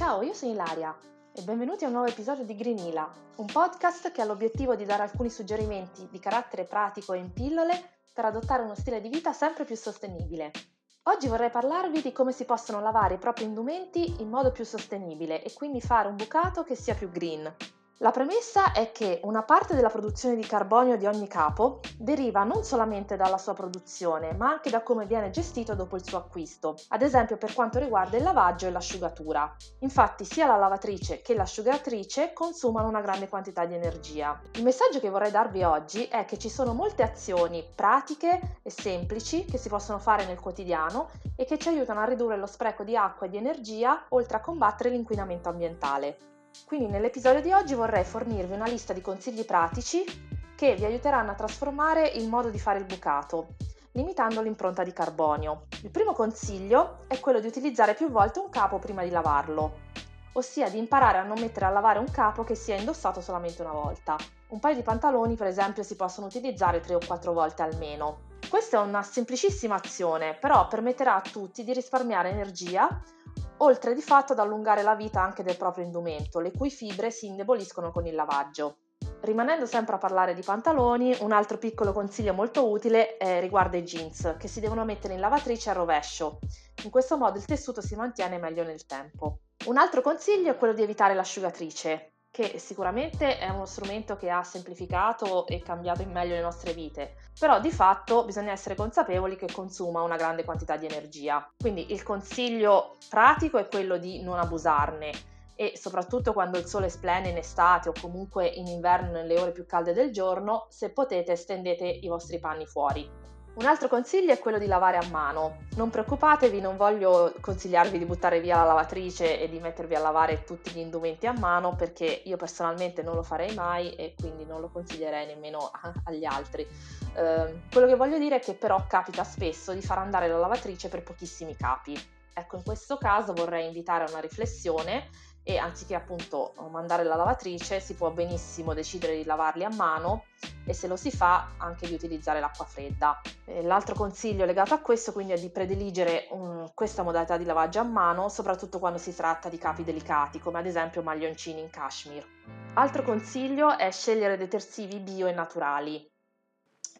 Ciao, io sono Ilaria e benvenuti a un nuovo episodio di Greenila, un podcast che ha l'obiettivo di dare alcuni suggerimenti di carattere pratico e in pillole per adottare uno stile di vita sempre più sostenibile. Oggi vorrei parlarvi di come si possono lavare i propri indumenti in modo più sostenibile e quindi fare un bucato che sia più green. La premessa è che una parte della produzione di carbonio di ogni capo deriva non solamente dalla sua produzione, ma anche da come viene gestito dopo il suo acquisto, ad esempio per quanto riguarda il lavaggio e l'asciugatura. Infatti sia la lavatrice che l'asciugatrice consumano una grande quantità di energia. Il messaggio che vorrei darvi oggi è che ci sono molte azioni pratiche e semplici che si possono fare nel quotidiano e che ci aiutano a ridurre lo spreco di acqua e di energia, oltre a combattere l'inquinamento ambientale. Quindi nell'episodio di oggi vorrei fornirvi una lista di consigli pratici che vi aiuteranno a trasformare il modo di fare il bucato, limitando l'impronta di carbonio. Il primo consiglio è quello di utilizzare più volte un capo prima di lavarlo, ossia di imparare a non mettere a lavare un capo che sia indossato solamente una volta. Un paio di pantaloni, per esempio, si possono utilizzare 3 o 4 volte almeno. Questa è una semplicissima azione, però permetterà a tutti di risparmiare energia oltre di fatto ad allungare la vita anche del proprio indumento, le cui fibre si indeboliscono con il lavaggio. Rimanendo sempre a parlare di pantaloni, un altro piccolo consiglio molto utile eh, riguarda i jeans, che si devono mettere in lavatrice a rovescio. In questo modo il tessuto si mantiene meglio nel tempo. Un altro consiglio è quello di evitare l'asciugatrice che sicuramente è uno strumento che ha semplificato e cambiato in meglio le nostre vite, però di fatto bisogna essere consapevoli che consuma una grande quantità di energia. Quindi il consiglio pratico è quello di non abusarne e soprattutto quando il sole splende in estate o comunque in inverno nelle ore più calde del giorno, se potete stendete i vostri panni fuori. Un altro consiglio è quello di lavare a mano. Non preoccupatevi, non voglio consigliarvi di buttare via la lavatrice e di mettervi a lavare tutti gli indumenti a mano perché io personalmente non lo farei mai e quindi non lo consiglierei nemmeno agli altri. Eh, quello che voglio dire è che però capita spesso di far andare la lavatrice per pochissimi capi. Ecco, in questo caso vorrei invitare a una riflessione e anziché appunto mandare la lavatrice si può benissimo decidere di lavarli a mano e se lo si fa anche di utilizzare l'acqua fredda. L'altro consiglio legato a questo quindi è di prediligere um, questa modalità di lavaggio a mano soprattutto quando si tratta di capi delicati come ad esempio maglioncini in cashmere. Altro consiglio è scegliere detersivi bio e naturali.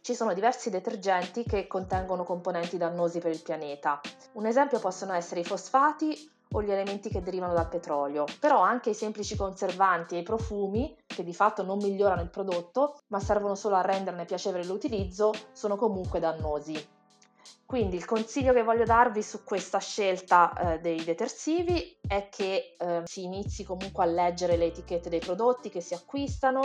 Ci sono diversi detergenti che contengono componenti dannosi per il pianeta. Un esempio possono essere i fosfati o gli elementi che derivano dal petrolio, però anche i semplici conservanti e i profumi, che di fatto non migliorano il prodotto, ma servono solo a renderne piacevole l'utilizzo, sono comunque dannosi. Quindi il consiglio che voglio darvi su questa scelta eh, dei detersivi è che eh, si inizi comunque a leggere le etichette dei prodotti che si acquistano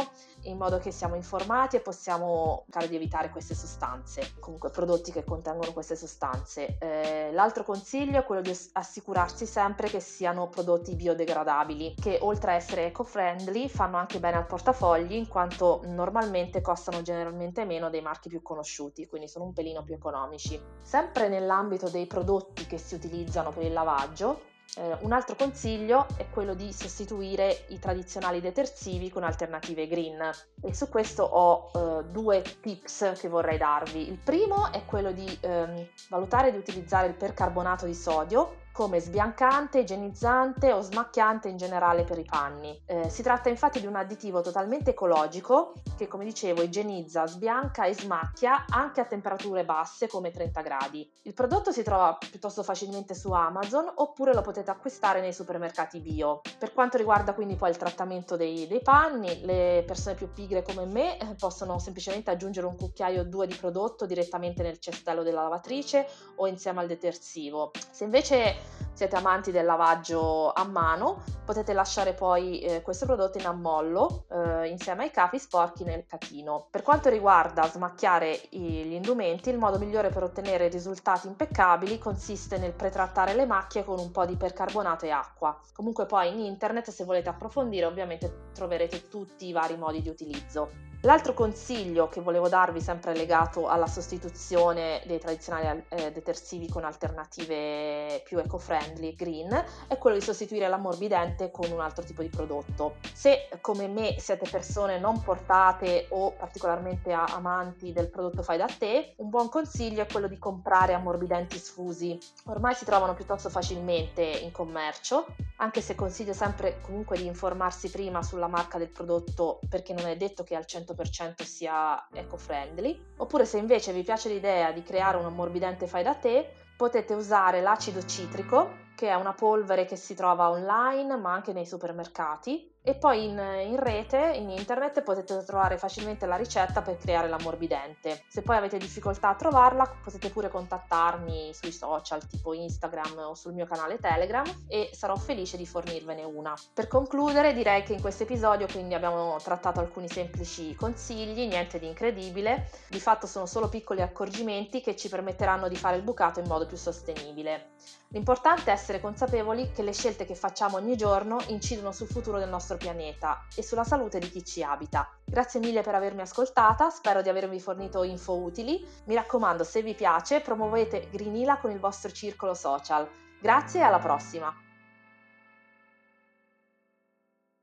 in modo che siamo informati e possiamo cercare di evitare queste sostanze, comunque prodotti che contengono queste sostanze. Eh, l'altro consiglio è quello di assicurarsi sempre che siano prodotti biodegradabili, che oltre a essere eco-friendly fanno anche bene al portafogli in quanto normalmente costano generalmente meno dei marchi più conosciuti, quindi sono un pelino più economici. Sempre nell'ambito dei prodotti che si utilizzano per il lavaggio, eh, un altro consiglio è quello di sostituire i tradizionali detersivi con alternative green e su questo ho eh, due tips che vorrei darvi. Il primo è quello di ehm, valutare di utilizzare il percarbonato di sodio come sbiancante, igienizzante o smacchiante in generale per i panni. Eh, si tratta infatti di un additivo totalmente ecologico che, come dicevo, igienizza, sbianca e smacchia anche a temperature basse come 30 gradi. Il prodotto si trova piuttosto facilmente su Amazon oppure lo potete acquistare nei supermercati bio. Per quanto riguarda quindi poi il trattamento dei, dei panni, le persone più pigre come me eh, possono semplicemente aggiungere un cucchiaio o due di prodotto direttamente nel cestello della lavatrice o insieme al detersivo. Se invece siete amanti del lavaggio a mano, potete lasciare poi eh, questo prodotto in ammollo eh, insieme ai capi sporchi nel catino. Per quanto riguarda smacchiare gli indumenti, il modo migliore per ottenere risultati impeccabili consiste nel pretrattare le macchie con un po' di percarbonato e acqua. Comunque poi in internet se volete approfondire ovviamente troverete tutti i vari modi di utilizzo. L'altro consiglio che volevo darvi, sempre legato alla sostituzione dei tradizionali eh, detersivi con alternative più eco-friendly, green, è quello di sostituire l'ammorbidente con un altro tipo di prodotto. Se come me siete persone non portate o particolarmente amanti del prodotto fai da te, un buon consiglio è quello di comprare ammorbidenti sfusi. Ormai si trovano piuttosto facilmente in commercio anche se consiglio sempre comunque di informarsi prima sulla marca del prodotto perché non è detto che al 100% sia eco-friendly, oppure se invece vi piace l'idea di creare un ammorbidente fai da te, potete usare l'acido citrico, che è una polvere che si trova online ma anche nei supermercati e poi in, in, rete, in internet, potete trovare facilmente la ricetta per creare l'ammorbidente. Se poi avete difficoltà a trovarla, potete pure contattarmi sui social tipo Instagram o sul mio canale Telegram e sarò felice di fornirvene una. Per concludere, direi che in questo episodio quindi abbiamo trattato alcuni semplici consigli, niente di incredibile. Di fatto sono solo piccoli accorgimenti che ci permetteranno di fare il bucato in modo più sostenibile. L'importante è essere consapevoli che le scelte che facciamo ogni giorno incidono sul futuro del nostro pianeta e sulla salute di chi ci abita. Grazie mille per avermi ascoltata, spero di avervi fornito info utili. Mi raccomando, se vi piace, promuovete Greenila con il vostro circolo social. Grazie e alla prossima!